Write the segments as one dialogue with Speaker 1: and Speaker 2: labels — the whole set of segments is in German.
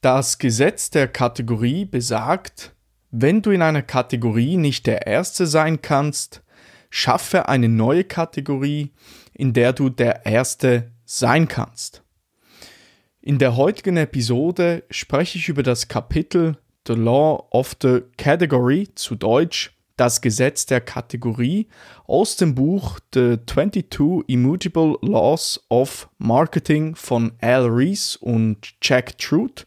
Speaker 1: Das Gesetz der Kategorie besagt, wenn du in einer Kategorie nicht der Erste sein kannst, schaffe eine neue Kategorie, in der du der Erste sein kannst. In der heutigen Episode spreche ich über das Kapitel The Law of the Category zu Deutsch das Gesetz der Kategorie aus dem Buch The 22 Immutable Laws of Marketing von Al Rees und Jack Truth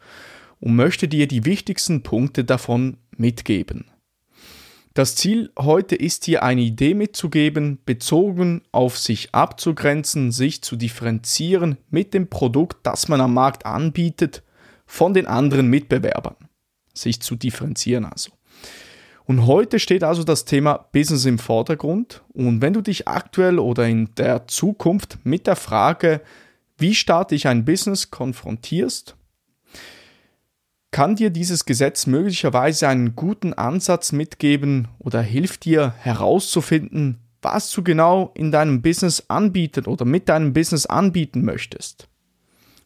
Speaker 1: und möchte dir die wichtigsten Punkte davon mitgeben. Das Ziel heute ist dir eine Idee mitzugeben, bezogen auf sich abzugrenzen, sich zu differenzieren mit dem Produkt, das man am Markt anbietet, von den anderen Mitbewerbern. Sich zu differenzieren also. Und heute steht also das Thema Business im Vordergrund. Und wenn du dich aktuell oder in der Zukunft mit der Frage, wie starte ich ein Business, konfrontierst, kann dir dieses Gesetz möglicherweise einen guten Ansatz mitgeben oder hilft dir herauszufinden, was du genau in deinem Business anbieten oder mit deinem Business anbieten möchtest.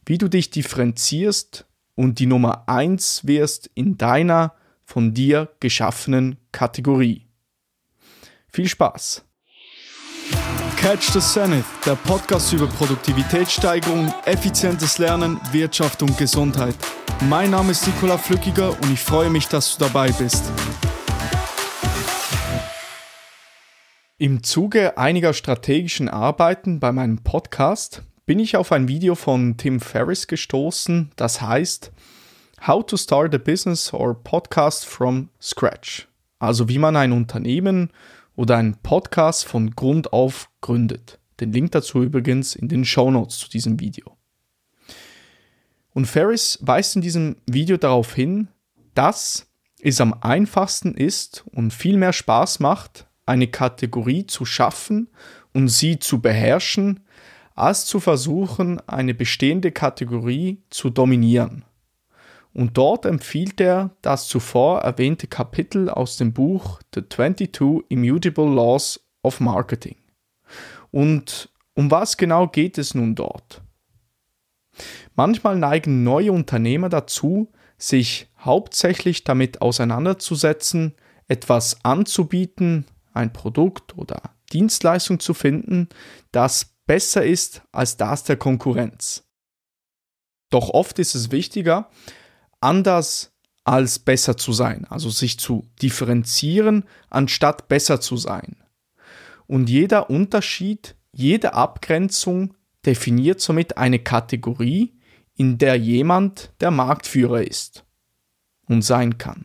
Speaker 1: Wie du dich differenzierst und die Nummer eins wirst in deiner von dir geschaffenen Kategorie. Viel Spaß! Catch the Zenith, der Podcast über Produktivitätssteigerung, effizientes Lernen, Wirtschaft und Gesundheit. Mein Name ist Nikola Flückiger und ich freue mich, dass du dabei bist. Im Zuge einiger strategischen Arbeiten bei meinem Podcast bin ich auf ein Video von Tim Ferriss gestoßen, das heißt How to Start a Business or Podcast from Scratch. Also wie man ein Unternehmen oder einen Podcast von Grund auf gründet. Den Link dazu übrigens in den Show Notes zu diesem Video. Und Ferris weist in diesem Video darauf hin, dass es am einfachsten ist und viel mehr Spaß macht, eine Kategorie zu schaffen und sie zu beherrschen, als zu versuchen, eine bestehende Kategorie zu dominieren. Und dort empfiehlt er das zuvor erwähnte Kapitel aus dem Buch The 22 Immutable Laws of Marketing. Und um was genau geht es nun dort? Manchmal neigen neue Unternehmer dazu, sich hauptsächlich damit auseinanderzusetzen, etwas anzubieten, ein Produkt oder Dienstleistung zu finden, das besser ist als das der Konkurrenz. Doch oft ist es wichtiger, anders als besser zu sein, also sich zu differenzieren, anstatt besser zu sein. Und jeder Unterschied, jede Abgrenzung definiert somit eine Kategorie, in der jemand der Marktführer ist und sein kann.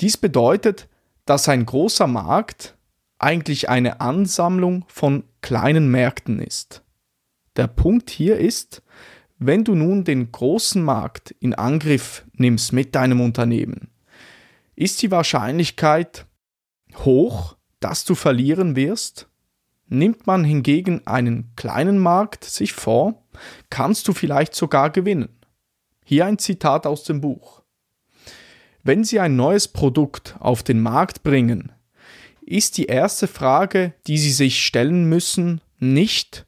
Speaker 1: Dies bedeutet, dass ein großer Markt eigentlich eine Ansammlung von kleinen Märkten ist. Der Punkt hier ist, wenn du nun den großen Markt in Angriff nimmst mit deinem Unternehmen, ist die Wahrscheinlichkeit hoch, dass du verlieren wirst? Nimmt man hingegen einen kleinen Markt sich vor, kannst du vielleicht sogar gewinnen. Hier ein Zitat aus dem Buch. Wenn Sie ein neues Produkt auf den Markt bringen, ist die erste Frage, die Sie sich stellen müssen, nicht,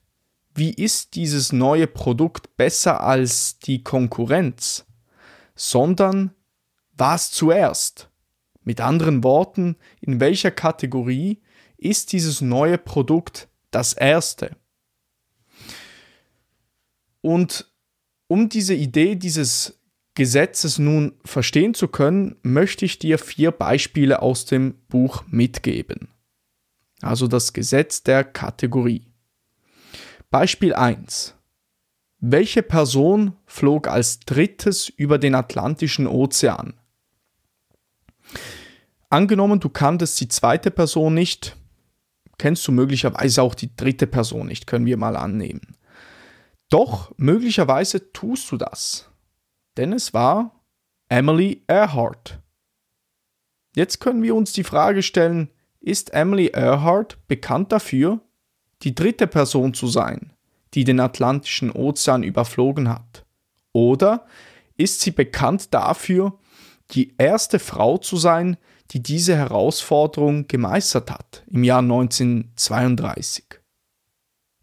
Speaker 1: wie ist dieses neue Produkt besser als die Konkurrenz, sondern was zuerst? Mit anderen Worten, in welcher Kategorie ist dieses neue Produkt das erste? Und um diese Idee dieses Gesetzes nun verstehen zu können, möchte ich dir vier Beispiele aus dem Buch mitgeben. Also das Gesetz der Kategorie. Beispiel 1. Welche Person flog als drittes über den Atlantischen Ozean? Angenommen, du kanntest die zweite Person nicht, kennst du möglicherweise auch die dritte Person nicht, können wir mal annehmen. Doch möglicherweise tust du das, denn es war Emily Earhart. Jetzt können wir uns die Frage stellen, ist Emily Earhart bekannt dafür, die dritte Person zu sein, die den Atlantischen Ozean überflogen hat? Oder ist sie bekannt dafür, die erste Frau zu sein, die diese Herausforderung gemeistert hat im Jahr 1932?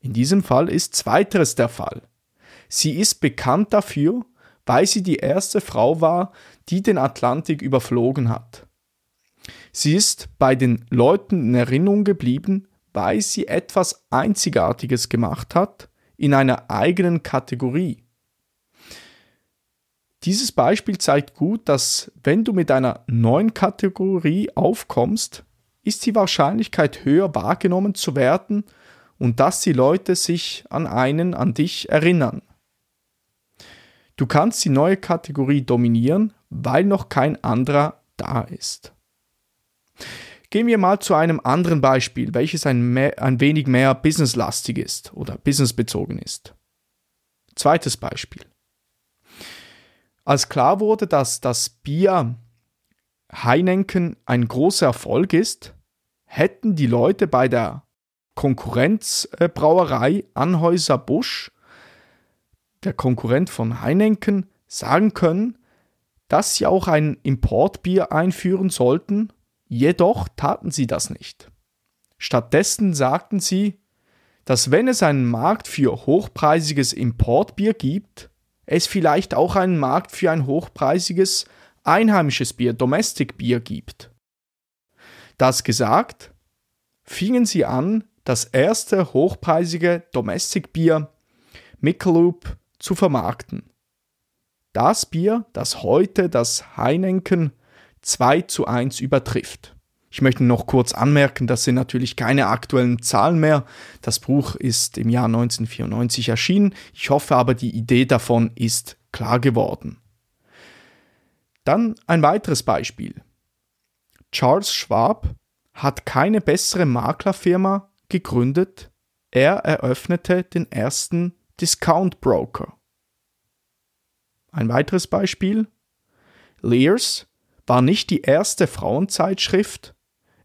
Speaker 1: In diesem Fall ist zweiteres der Fall. Sie ist bekannt dafür, weil sie die erste Frau war, die den Atlantik überflogen hat. Sie ist bei den Leuten in Erinnerung geblieben, weil sie etwas Einzigartiges gemacht hat in einer eigenen Kategorie. Dieses Beispiel zeigt gut, dass wenn du mit einer neuen Kategorie aufkommst, ist die Wahrscheinlichkeit höher wahrgenommen zu werden und dass die Leute sich an einen, an dich erinnern. Du kannst die neue Kategorie dominieren, weil noch kein anderer da ist. Gehen wir mal zu einem anderen Beispiel, welches ein, mehr, ein wenig mehr businesslastig ist oder businessbezogen ist. Zweites Beispiel. Als klar wurde, dass das Bier Heineken ein großer Erfolg ist, hätten die Leute bei der Konkurrenzbrauerei Anhäuser Busch, der Konkurrent von Heineken, sagen können, dass sie auch ein Importbier einführen sollten, jedoch taten sie das nicht. Stattdessen sagten sie, dass wenn es einen Markt für hochpreisiges Importbier gibt, es vielleicht auch einen Markt für ein hochpreisiges einheimisches Bier, Domestic Bier gibt. Das gesagt, fingen sie an, das erste hochpreisige Domestic Bier Michelob zu vermarkten. Das Bier, das heute das Heineken 2 zu 1 übertrifft. Ich möchte noch kurz anmerken, das sind natürlich keine aktuellen Zahlen mehr. Das Buch ist im Jahr 1994 erschienen. Ich hoffe aber, die Idee davon ist klar geworden. Dann ein weiteres Beispiel. Charles Schwab hat keine bessere Maklerfirma gegründet. Er eröffnete den ersten Discount Broker. Ein weiteres Beispiel. Lears war nicht die erste Frauenzeitschrift,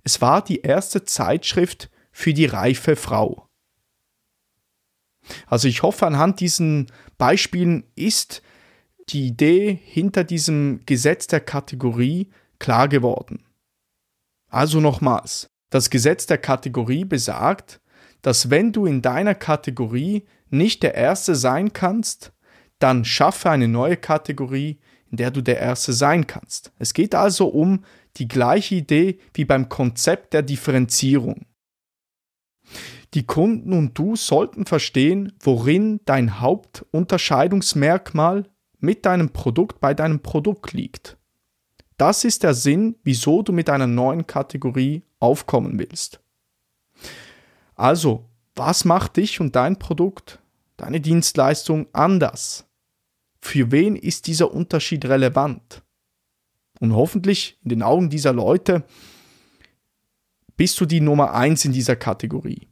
Speaker 1: es war die erste Zeitschrift für die reife Frau. Also ich hoffe, anhand diesen Beispielen ist die Idee hinter diesem Gesetz der Kategorie klar geworden. Also nochmals, das Gesetz der Kategorie besagt, dass wenn du in deiner Kategorie nicht der Erste sein kannst, dann schaffe eine neue Kategorie, in der du der Erste sein kannst. Es geht also um die gleiche Idee wie beim Konzept der Differenzierung. Die Kunden und du sollten verstehen, worin dein Hauptunterscheidungsmerkmal mit deinem Produkt bei deinem Produkt liegt. Das ist der Sinn, wieso du mit einer neuen Kategorie aufkommen willst. Also, was macht dich und dein Produkt, deine Dienstleistung anders? Für wen ist dieser Unterschied relevant? Und hoffentlich in den Augen dieser Leute bist du die Nummer eins in dieser Kategorie.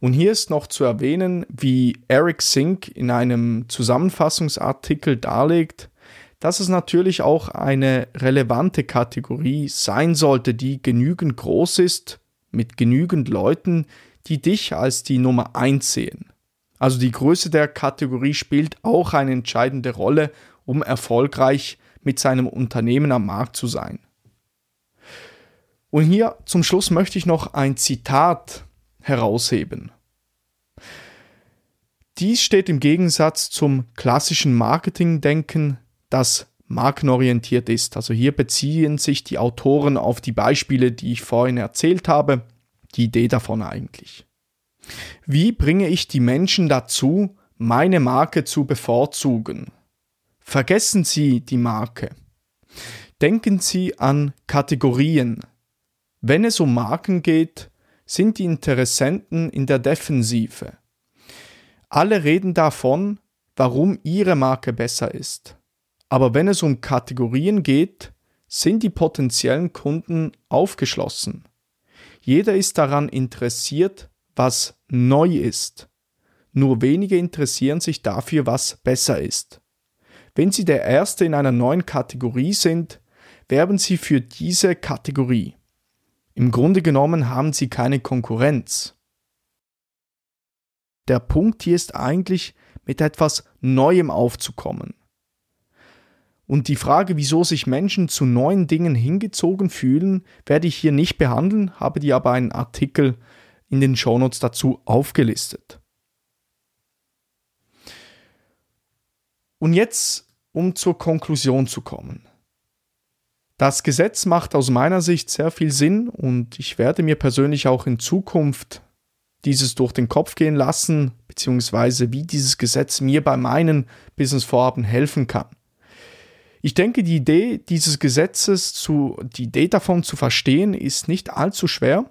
Speaker 1: Und hier ist noch zu erwähnen, wie Eric Sink in einem Zusammenfassungsartikel darlegt, dass es natürlich auch eine relevante Kategorie sein sollte, die genügend groß ist, mit genügend Leuten, die dich als die Nummer 1 sehen. Also die Größe der Kategorie spielt auch eine entscheidende Rolle, um erfolgreich mit seinem Unternehmen am Markt zu sein. Und hier zum Schluss möchte ich noch ein Zitat herausheben. Dies steht im Gegensatz zum klassischen Marketingdenken das markenorientiert ist. Also hier beziehen sich die Autoren auf die Beispiele, die ich vorhin erzählt habe, die Idee davon eigentlich. Wie bringe ich die Menschen dazu, meine Marke zu bevorzugen? Vergessen Sie die Marke. Denken Sie an Kategorien. Wenn es um Marken geht, sind die Interessenten in der Defensive. Alle reden davon, warum ihre Marke besser ist. Aber wenn es um Kategorien geht, sind die potenziellen Kunden aufgeschlossen. Jeder ist daran interessiert, was neu ist. Nur wenige interessieren sich dafür, was besser ist. Wenn Sie der Erste in einer neuen Kategorie sind, werben Sie für diese Kategorie. Im Grunde genommen haben Sie keine Konkurrenz. Der Punkt hier ist eigentlich, mit etwas Neuem aufzukommen. Und die Frage, wieso sich Menschen zu neuen Dingen hingezogen fühlen, werde ich hier nicht behandeln, habe dir aber einen Artikel in den Shownotes dazu aufgelistet. Und jetzt um zur Konklusion zu kommen. Das Gesetz macht aus meiner Sicht sehr viel Sinn und ich werde mir persönlich auch in Zukunft dieses durch den Kopf gehen lassen, beziehungsweise wie dieses Gesetz mir bei meinen Businessvorhaben helfen kann. Ich denke, die Idee dieses Gesetzes zu, die Idee davon zu verstehen, ist nicht allzu schwer.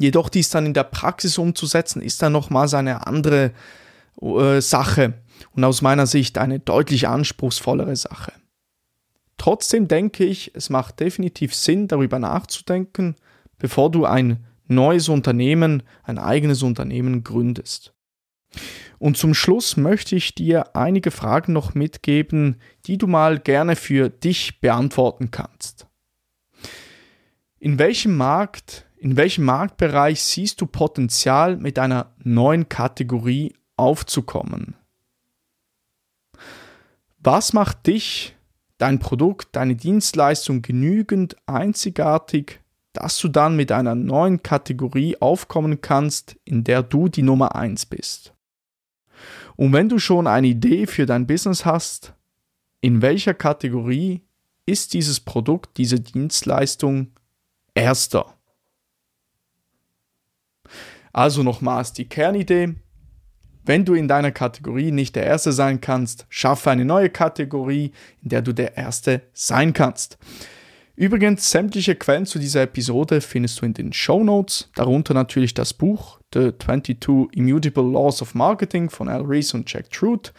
Speaker 1: Jedoch dies dann in der Praxis umzusetzen, ist dann nochmals eine andere äh, Sache und aus meiner Sicht eine deutlich anspruchsvollere Sache. Trotzdem denke ich, es macht definitiv Sinn, darüber nachzudenken, bevor du ein neues Unternehmen, ein eigenes Unternehmen gründest. Und zum Schluss möchte ich dir einige Fragen noch mitgeben, die du mal gerne für dich beantworten kannst. In welchem Markt, in welchem Marktbereich siehst du Potenzial mit einer neuen Kategorie aufzukommen? Was macht dich, dein Produkt, deine Dienstleistung genügend einzigartig, dass du dann mit einer neuen Kategorie aufkommen kannst, in der du die Nummer 1 bist? Und wenn du schon eine Idee für dein Business hast, in welcher Kategorie ist dieses Produkt, diese Dienstleistung erster? Also nochmals die Kernidee. Wenn du in deiner Kategorie nicht der Erste sein kannst, schaffe eine neue Kategorie, in der du der Erste sein kannst. Übrigens, sämtliche Quellen zu dieser Episode findest du in den Show Notes, darunter natürlich das Buch The 22 Immutable Laws of Marketing von Al Rees und Jack Truth,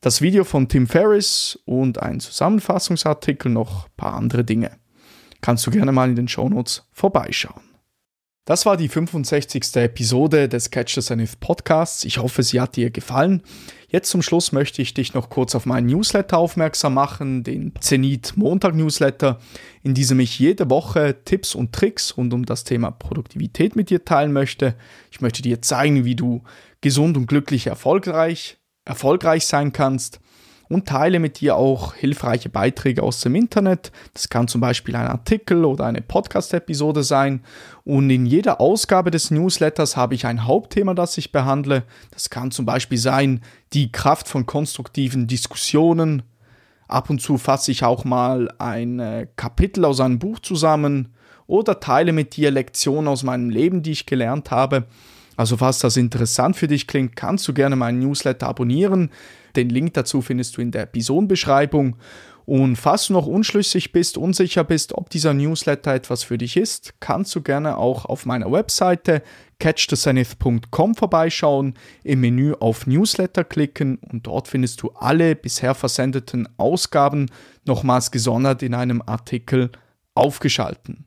Speaker 1: das Video von Tim Ferriss und ein Zusammenfassungsartikel, noch ein paar andere Dinge. Kannst du gerne mal in den Show Notes vorbeischauen. Das war die 65. Episode des Catch the Zenith Podcasts. Ich hoffe, sie hat dir gefallen. Jetzt zum Schluss möchte ich dich noch kurz auf meinen Newsletter aufmerksam machen, den Zenith Montag Newsletter, in diesem ich jede Woche Tipps und Tricks rund um das Thema Produktivität mit dir teilen möchte. Ich möchte dir zeigen, wie du gesund und glücklich erfolgreich, erfolgreich sein kannst und teile mit dir auch hilfreiche Beiträge aus dem Internet. Das kann zum Beispiel ein Artikel oder eine Podcast-Episode sein. Und in jeder Ausgabe des Newsletters habe ich ein Hauptthema, das ich behandle. Das kann zum Beispiel sein die Kraft von konstruktiven Diskussionen. Ab und zu fasse ich auch mal ein äh, Kapitel aus einem Buch zusammen oder teile mit dir Lektionen aus meinem Leben, die ich gelernt habe. Also falls das interessant für dich klingt, kannst du gerne meinen Newsletter abonnieren. Den Link dazu findest du in der Episodenbeschreibung. Und falls du noch unschlüssig bist, unsicher bist, ob dieser Newsletter etwas für dich ist, kannst du gerne auch auf meiner Webseite catchthezenith.com vorbeischauen, im Menü auf Newsletter klicken und dort findest du alle bisher versendeten Ausgaben nochmals gesondert in einem Artikel aufgeschalten.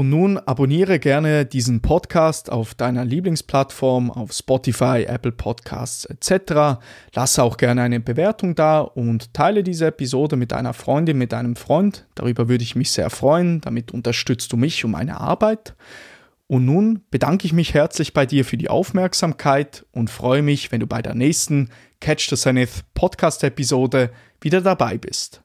Speaker 1: Und nun abonniere gerne diesen Podcast auf deiner Lieblingsplattform, auf Spotify, Apple Podcasts etc. Lasse auch gerne eine Bewertung da und teile diese Episode mit einer Freundin, mit einem Freund. Darüber würde ich mich sehr freuen. Damit unterstützt du mich und meine Arbeit. Und nun bedanke ich mich herzlich bei dir für die Aufmerksamkeit und freue mich, wenn du bei der nächsten Catch the Zenith Podcast Episode wieder dabei bist.